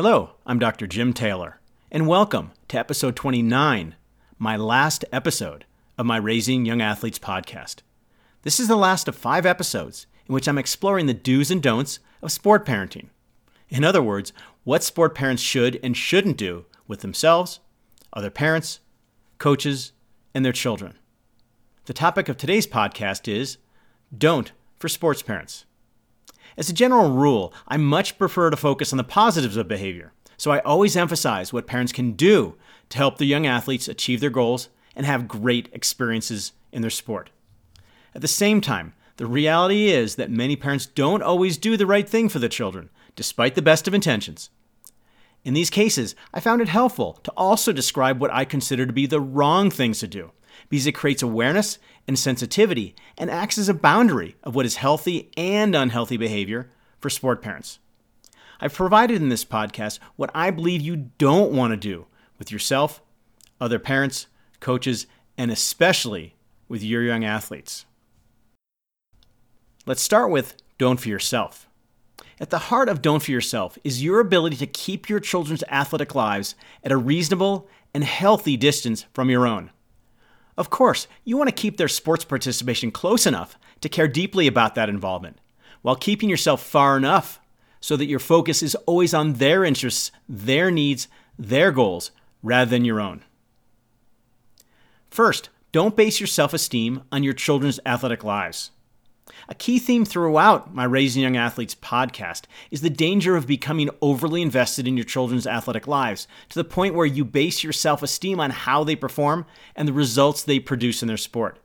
Hello, I'm Dr. Jim Taylor, and welcome to episode 29, my last episode of my Raising Young Athletes podcast. This is the last of five episodes in which I'm exploring the do's and don'ts of sport parenting. In other words, what sport parents should and shouldn't do with themselves, other parents, coaches, and their children. The topic of today's podcast is Don't for Sports Parents. As a general rule, I much prefer to focus on the positives of behavior, so I always emphasize what parents can do to help their young athletes achieve their goals and have great experiences in their sport. At the same time, the reality is that many parents don't always do the right thing for their children, despite the best of intentions. In these cases, I found it helpful to also describe what I consider to be the wrong things to do, because it creates awareness and sensitivity and acts as a boundary of what is healthy and unhealthy behavior for sport parents. I've provided in this podcast what I believe you don't want to do with yourself, other parents, coaches, and especially with your young athletes. Let's start with Don't For Yourself. At the heart of Don't For Yourself is your ability to keep your children's athletic lives at a reasonable and healthy distance from your own. Of course, you want to keep their sports participation close enough to care deeply about that involvement, while keeping yourself far enough so that your focus is always on their interests, their needs, their goals, rather than your own. First, don't base your self esteem on your children's athletic lives. A key theme throughout my Raising Young Athletes podcast is the danger of becoming overly invested in your children's athletic lives to the point where you base your self esteem on how they perform and the results they produce in their sport.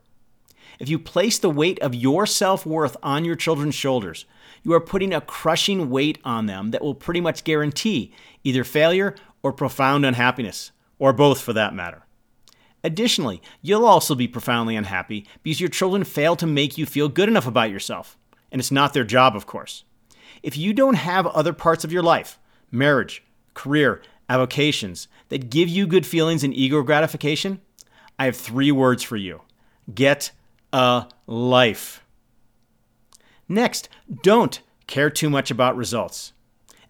If you place the weight of your self worth on your children's shoulders, you are putting a crushing weight on them that will pretty much guarantee either failure or profound unhappiness, or both for that matter. Additionally, you'll also be profoundly unhappy because your children fail to make you feel good enough about yourself. And it's not their job, of course. If you don't have other parts of your life, marriage, career, avocations, that give you good feelings and ego gratification, I have three words for you get a life. Next, don't care too much about results.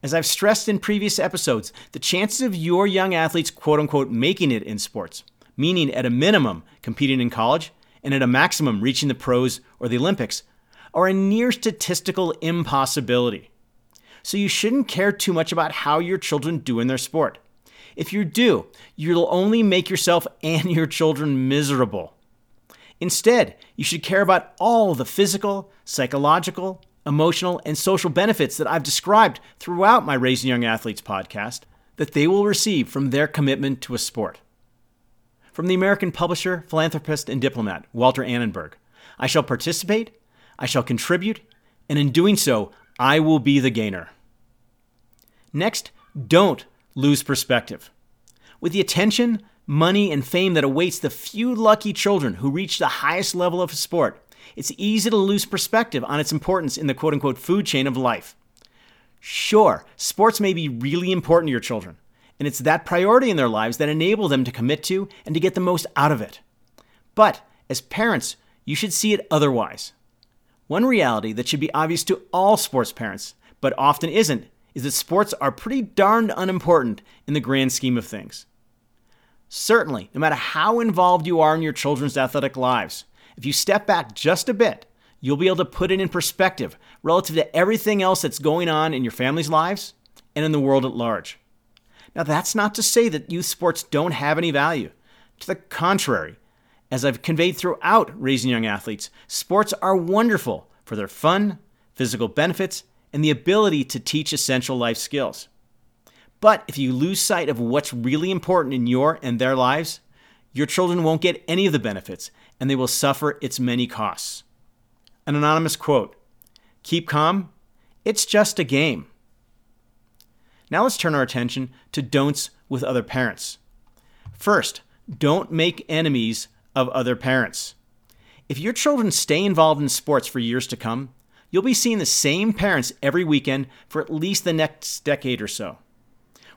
As I've stressed in previous episodes, the chances of your young athletes quote unquote making it in sports meaning at a minimum competing in college and at a maximum reaching the pros or the Olympics, are a near statistical impossibility. So you shouldn't care too much about how your children do in their sport. If you do, you'll only make yourself and your children miserable. Instead, you should care about all the physical, psychological, emotional, and social benefits that I've described throughout my Raising Young Athletes podcast that they will receive from their commitment to a sport. From the American publisher, philanthropist, and diplomat, Walter Annenberg I shall participate, I shall contribute, and in doing so, I will be the gainer. Next, don't lose perspective. With the attention, money, and fame that awaits the few lucky children who reach the highest level of a sport, it's easy to lose perspective on its importance in the quote unquote food chain of life. Sure, sports may be really important to your children, and it's that priority in their lives that enable them to commit to and to get the most out of it. But as parents, you should see it otherwise. One reality that should be obvious to all sports parents, but often isn't, is that sports are pretty darned unimportant in the grand scheme of things. Certainly, no matter how involved you are in your children's athletic lives, if you step back just a bit, you'll be able to put it in perspective relative to everything else that's going on in your family's lives and in the world at large. Now, that's not to say that youth sports don't have any value. To the contrary, as I've conveyed throughout Raising Young Athletes, sports are wonderful for their fun, physical benefits, and the ability to teach essential life skills. But if you lose sight of what's really important in your and their lives, your children won't get any of the benefits and they will suffer its many costs. An anonymous quote Keep calm, it's just a game. Now let's turn our attention to don'ts with other parents. First, don't make enemies of other parents. If your children stay involved in sports for years to come, you'll be seeing the same parents every weekend for at least the next decade or so.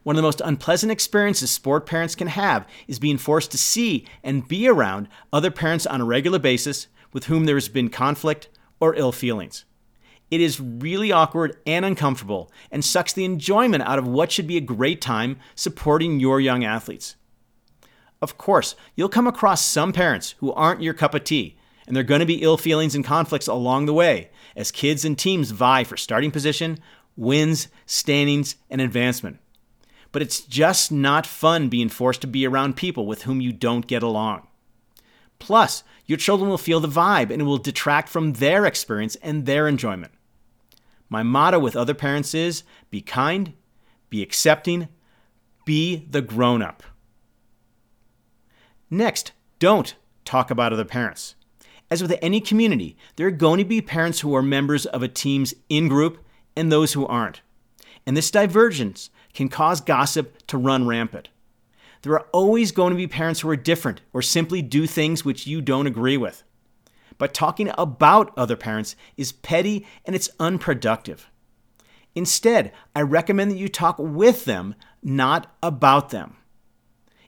One of the most unpleasant experiences sport parents can have is being forced to see and be around other parents on a regular basis with whom there has been conflict or ill feelings. It is really awkward and uncomfortable and sucks the enjoyment out of what should be a great time supporting your young athletes. Of course, you'll come across some parents who aren't your cup of tea, and there are going to be ill feelings and conflicts along the way as kids and teams vie for starting position, wins, standings, and advancement. But it's just not fun being forced to be around people with whom you don't get along. Plus, your children will feel the vibe and it will detract from their experience and their enjoyment. My motto with other parents is be kind, be accepting, be the grown up. Next, don't talk about other parents. As with any community, there are going to be parents who are members of a team's in group and those who aren't. And this divergence can cause gossip to run rampant. There are always going to be parents who are different or simply do things which you don't agree with. But talking about other parents is petty and it's unproductive. Instead, I recommend that you talk with them, not about them.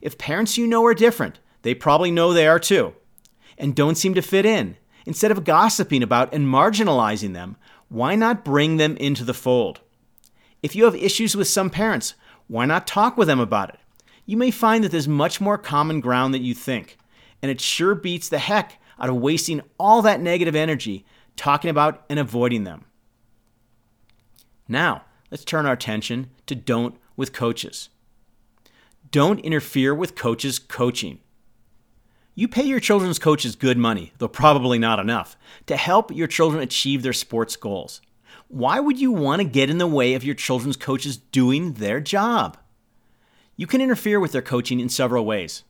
If parents you know are different, they probably know they are too, and don't seem to fit in. Instead of gossiping about and marginalizing them, why not bring them into the fold? If you have issues with some parents, why not talk with them about it? You may find that there's much more common ground than you think, and it sure beats the heck out of wasting all that negative energy talking about and avoiding them. Now, let's turn our attention to don't with coaches. Don't interfere with coaches' coaching. You pay your children's coaches good money, though probably not enough, to help your children achieve their sports goals. Why would you want to get in the way of your children's coaches doing their job? You can interfere with their coaching in several ways.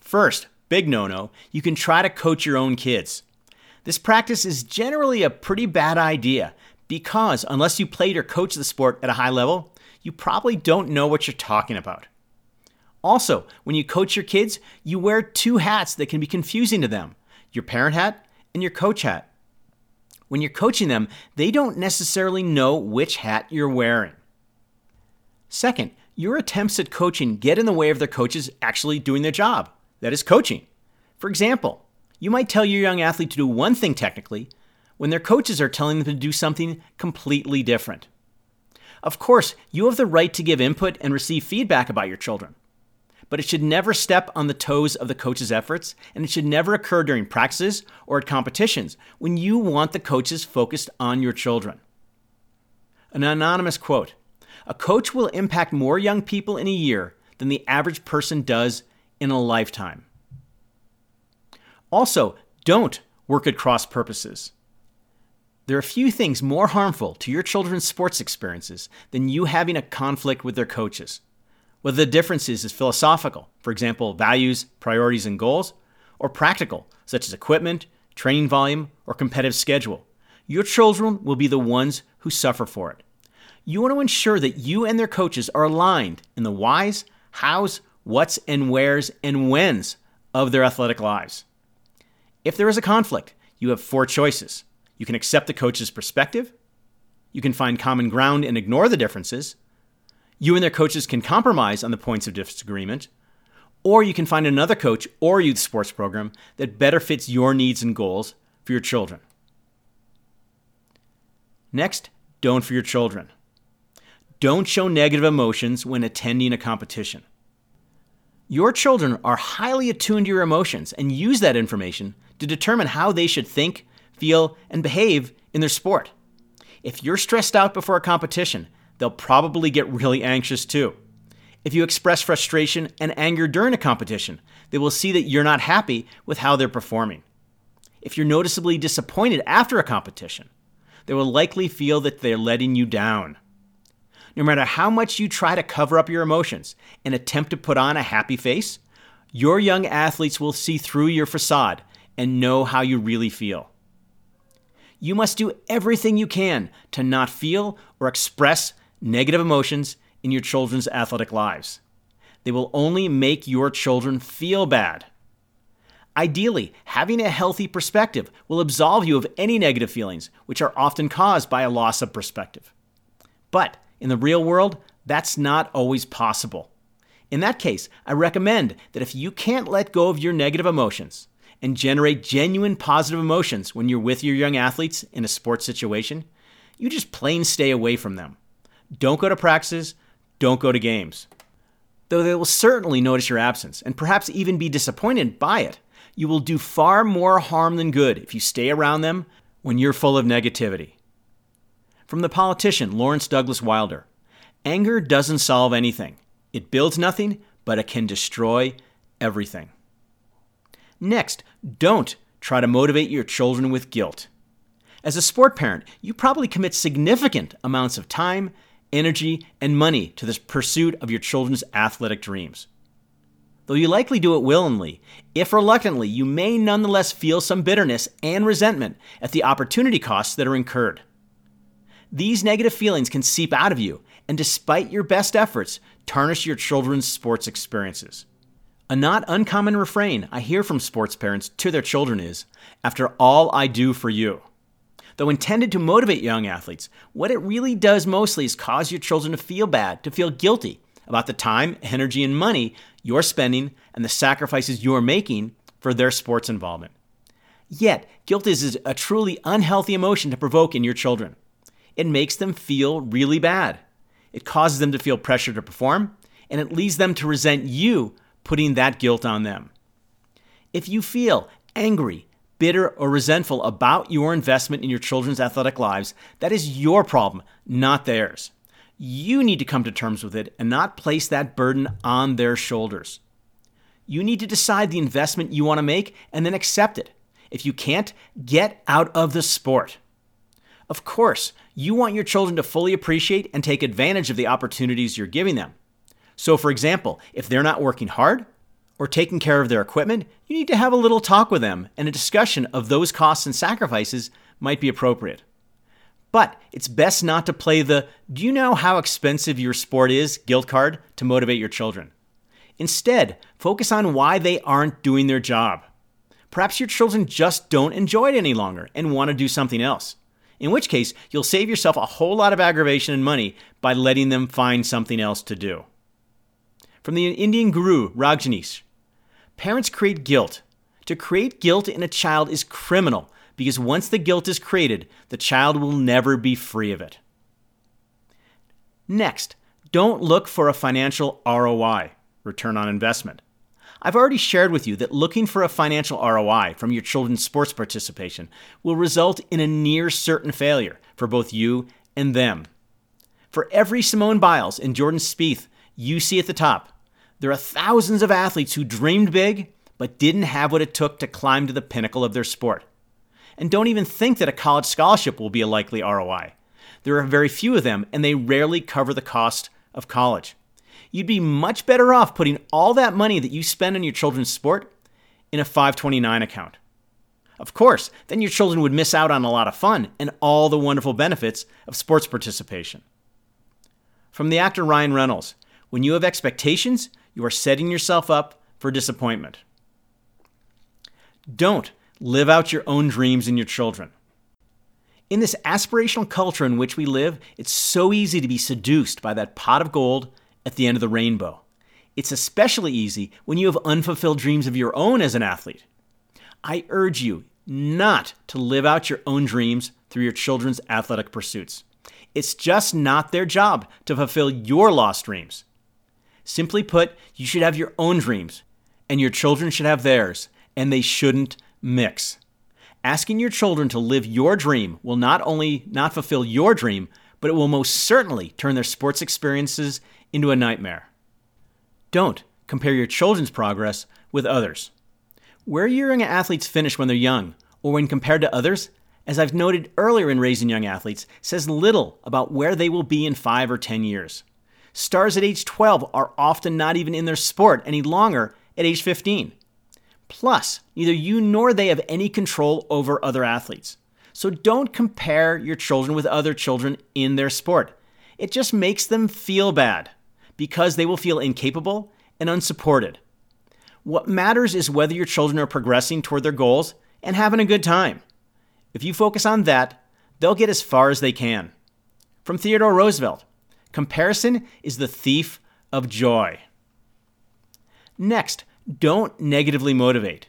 First, big no no, you can try to coach your own kids. This practice is generally a pretty bad idea because, unless you played or coached the sport at a high level, you probably don't know what you're talking about. Also, when you coach your kids, you wear two hats that can be confusing to them your parent hat and your coach hat. When you're coaching them, they don't necessarily know which hat you're wearing. Second, your attempts at coaching get in the way of their coaches actually doing their job that is, coaching. For example, you might tell your young athlete to do one thing technically when their coaches are telling them to do something completely different. Of course, you have the right to give input and receive feedback about your children but it should never step on the toes of the coach's efforts, and it should never occur during practices or at competitions when you want the coaches focused on your children. An anonymous quote A coach will impact more young people in a year than the average person does in a lifetime. Also, don't work at cross purposes. There are few things more harmful to your children's sports experiences than you having a conflict with their coaches whether the difference is, is philosophical, for example, values, priorities, and goals, or practical, such as equipment, training volume, or competitive schedule. Your children will be the ones who suffer for it. You want to ensure that you and their coaches are aligned in the whys, hows, whats, and wheres, and whens of their athletic lives. If there is a conflict, you have four choices. You can accept the coach's perspective, you can find common ground and ignore the differences, you and their coaches can compromise on the points of disagreement, or you can find another coach or youth sports program that better fits your needs and goals for your children. Next, don't for your children. Don't show negative emotions when attending a competition. Your children are highly attuned to your emotions and use that information to determine how they should think, feel, and behave in their sport. If you're stressed out before a competition, they'll probably get really anxious too. If you express frustration and anger during a competition, they will see that you're not happy with how they're performing. If you're noticeably disappointed after a competition, they will likely feel that they're letting you down. No matter how much you try to cover up your emotions and attempt to put on a happy face, your young athletes will see through your facade and know how you really feel. You must do everything you can to not feel or express negative emotions in your children's athletic lives. They will only make your children feel bad. Ideally, having a healthy perspective will absolve you of any negative feelings, which are often caused by a loss of perspective. But in the real world, that's not always possible. In that case, I recommend that if you can't let go of your negative emotions and generate genuine positive emotions when you're with your young athletes in a sports situation, You just plain stay away from them. Don't go to practices, don't go to games. Though they will certainly notice your absence and perhaps even be disappointed by it, you will do far more harm than good if you stay around them when you're full of negativity. From the politician Lawrence Douglas Wilder Anger doesn't solve anything. It builds nothing, but it can destroy everything. Next, don't try to motivate your children with guilt. As a sport parent, you probably commit significant amounts of time, energy, and money to the pursuit of your children's athletic dreams. Though you likely do it willingly, if reluctantly, you may nonetheless feel some bitterness and resentment at the opportunity costs that are incurred. These negative feelings can seep out of you, and despite your best efforts, tarnish your children's sports experiences. A not uncommon refrain I hear from sports parents to their children is After all I do for you. Though intended to motivate young athletes, what it really does mostly is cause your children to feel bad, to feel guilty about the time, energy, and money you're spending and the sacrifices you're making for their sports involvement. Yet, guilt is a truly unhealthy emotion to provoke in your children. It makes them feel really bad. It causes them to feel pressure to perform, and it leads them to resent you putting that guilt on them. If you feel angry, bitter, or resentful about your investment in your children's athletic lives, that is your problem, not theirs. You need to come to terms with it and not place that burden on their shoulders. You need to decide the investment you want to make and then accept it. If you can't, get out of the sport. Of course, you want your children to fully appreciate and take advantage of the opportunities you're giving them. So, for example, if they're not working hard or taking care of their equipment, you need to have a little talk with them, and a discussion of those costs and sacrifices might be appropriate. But it's best not to play the do you know how expensive your sport is guilt card to motivate your children. Instead, focus on why they aren't doing their job. Perhaps your children just don't enjoy it any longer and want to do something else. In which case, you'll save yourself a whole lot of aggravation and money by letting them find something else to do. From the Indian guru Rajneesh Parents create guilt. To create guilt in a child is criminal because once the guilt is created, the child will never be free of it. Next, don't look for a financial ROI, return on investment. I've already shared with you that looking for a financial ROI from your children's sports participation will result in a near certain failure for both you and them. For every Simone Biles and Jordan Spieth you see at the top, there are thousands of athletes who dreamed big but didn't have what it took to climb to the pinnacle of their sport and don't even think that a college scholarship will be a likely ROI. There are very few of them, and they rarely cover the cost of college. You'd be much better off putting all that money that you spend on your children's sport in a 529 account. Of course, then your children would miss out on a lot of fun and all the wonderful benefits of sports participation. From the actor Ryan Reynolds When you have expectations, you are setting yourself up for disappointment. Don't Live out your own dreams in your children. In this aspirational culture in which we live, it's so easy to be seduced by that pot of gold at the end of the rainbow. It's especially easy when you have unfulfilled dreams of your own as an athlete. I urge you not to live out your own dreams through your children's athletic pursuits. It's just not their job to fulfill your lost dreams. Simply put, you should have your own dreams, and your children should have theirs, and they shouldn't mix. Asking your children to live your dream will not only not fulfill your dream, but it will most certainly turn their sports experiences into a nightmare. Don't compare your children's progress with others. Where your young athletes finish when they're young, or when compared to others, as I've noted earlier in Raising Young Athletes, says little about where they will be in 5 or 10 years. Stars at age 12 are often not even in their sport any longer at age 15. Plus, neither you nor they have any control over other athletes. So don't compare your children with other children in their sport. It just makes them feel bad because they will feel incapable and unsupported. What matters is whether your children are progressing toward their goals and having a good time. If you focus on that, they'll get as far as they can. From Theodore Roosevelt Comparison is the thief of joy. Next, don't negatively motivate.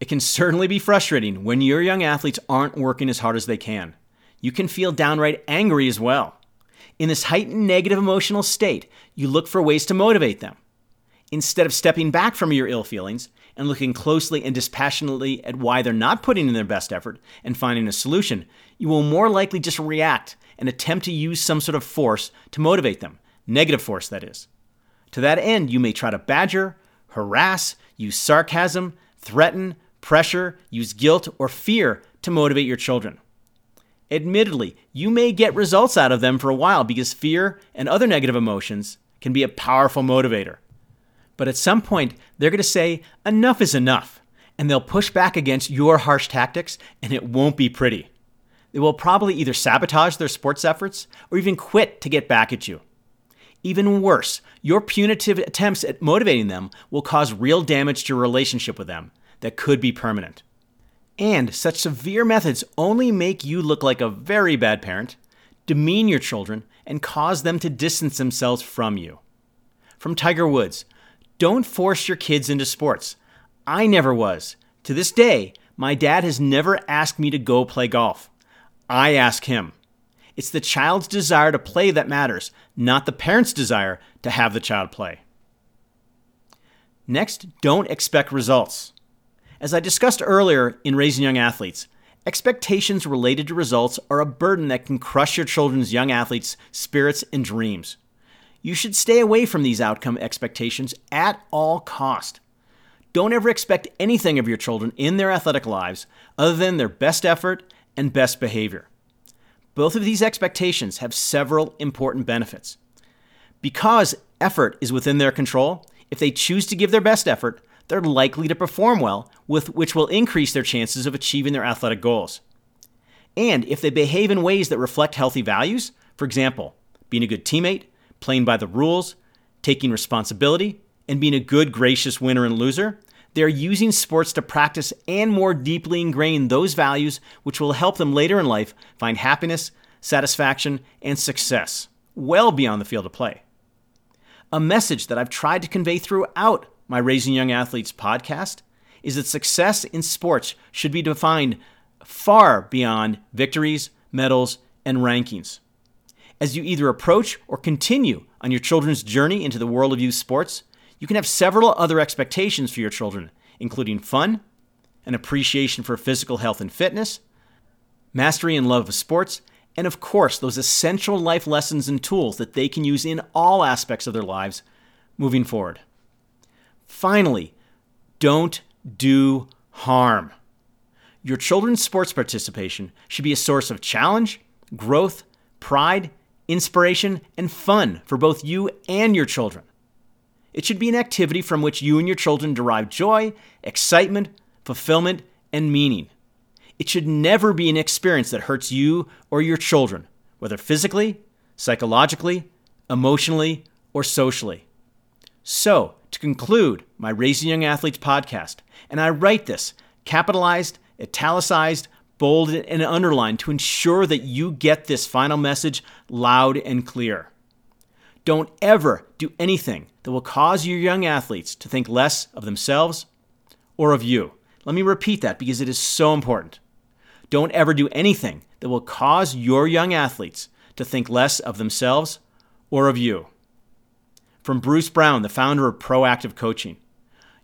It can certainly be frustrating when your young athletes aren't working as hard as they can. You can feel downright angry as well. In this heightened negative emotional state, you look for ways to motivate them. Instead of stepping back from your ill feelings and looking closely and dispassionately at why they're not putting in their best effort and finding a solution, you will more likely just react and attempt to use some sort of force to motivate them, negative force, that is. To that end, you may try to badger, harass, use sarcasm, threaten, pressure, use guilt, or fear to motivate your children. Admittedly, you may get results out of them for a while because fear and other negative emotions can be a powerful motivator. But at some point, they're going to say, enough is enough, and they'll push back against your harsh tactics, and it won't be pretty. They will probably either sabotage their sports efforts or even quit to get back at you. Even worse, your punitive attempts at motivating them will cause real damage to your relationship with them that could be permanent. And such severe methods only make you look like a very bad parent, demean your children, and cause them to distance themselves from you. From Tiger Woods, don't force your kids into sports. I never was. To this day, my dad has never asked me to go play golf. I ask him. It's the child's desire to play that matters, not the parent's desire to have the child play. Next, don't expect results. As I discussed earlier in Raising Young Athletes, expectations related to results are a burden that can crush your children's young athletes' spirits and dreams. You should stay away from these outcome expectations at all cost. Don't ever expect anything of your children in their athletic lives other than their best effort and best behavior. Both of these expectations have several important benefits. Because effort is within their control, if they choose to give their best effort, they're likely to perform well, with which will increase their chances of achieving their athletic goals. And if they behave in ways that reflect healthy values, for example, being a good teammate, playing by the rules, taking responsibility, and being a good, gracious winner and loser, they are using sports to practice and more deeply ingrain those values which will help them later in life find happiness, satisfaction, and success well beyond the field of play. A message that I've tried to convey throughout my Raising Young Athletes podcast is that success in sports should be defined far beyond victories, medals, and rankings as you either approach or continue on your children's journey into the world of youth sports, you can have several other expectations for your children, including fun, an appreciation for physical health and fitness, mastery and love of sports, and of course, those essential life lessons and tools that they can use in all aspects of their lives moving forward. Finally, don't do harm. Your children's sports participation should be a source of challenge, growth, pride, inspiration, and fun for both you and your children. It should be an activity from which you and your children derive joy, excitement, fulfillment, and meaning. It should never be an experience that hurts you or your children, whether physically, psychologically, emotionally, or socially. So, to conclude my Raising Young Athletes podcast, and I write this capitalized, italicized, bolded, and underlined to ensure that you get this final message loud and clear. Don't ever do anything that will cause your young athletes to think less of themselves or of you. Let me repeat that because it is so important. Don't ever do anything that will cause your young athletes to think less of themselves or of you. From Bruce Brown, the founder of Proactive Coaching.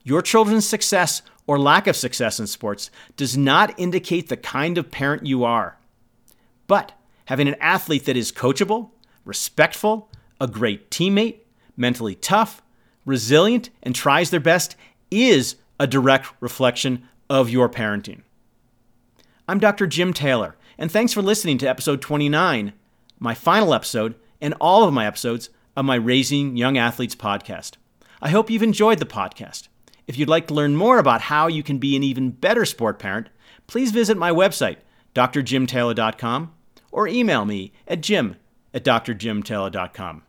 Your children's success or lack of success in sports does not indicate the kind of parent you are. But having an athlete that is coachable, respectful, a great teammate, mentally tough, resilient, and tries their best is a direct reflection of your parenting. I'm Dr. Jim Taylor, and thanks for listening to episode 29, my final episode, and all of my episodes of my Raising Young Athletes podcast. I hope you've enjoyed the podcast. If you'd like to learn more about how you can be an even better sport parent, please visit my website, drjimtaylor.com, or email me at jim at drjimtaylor.com.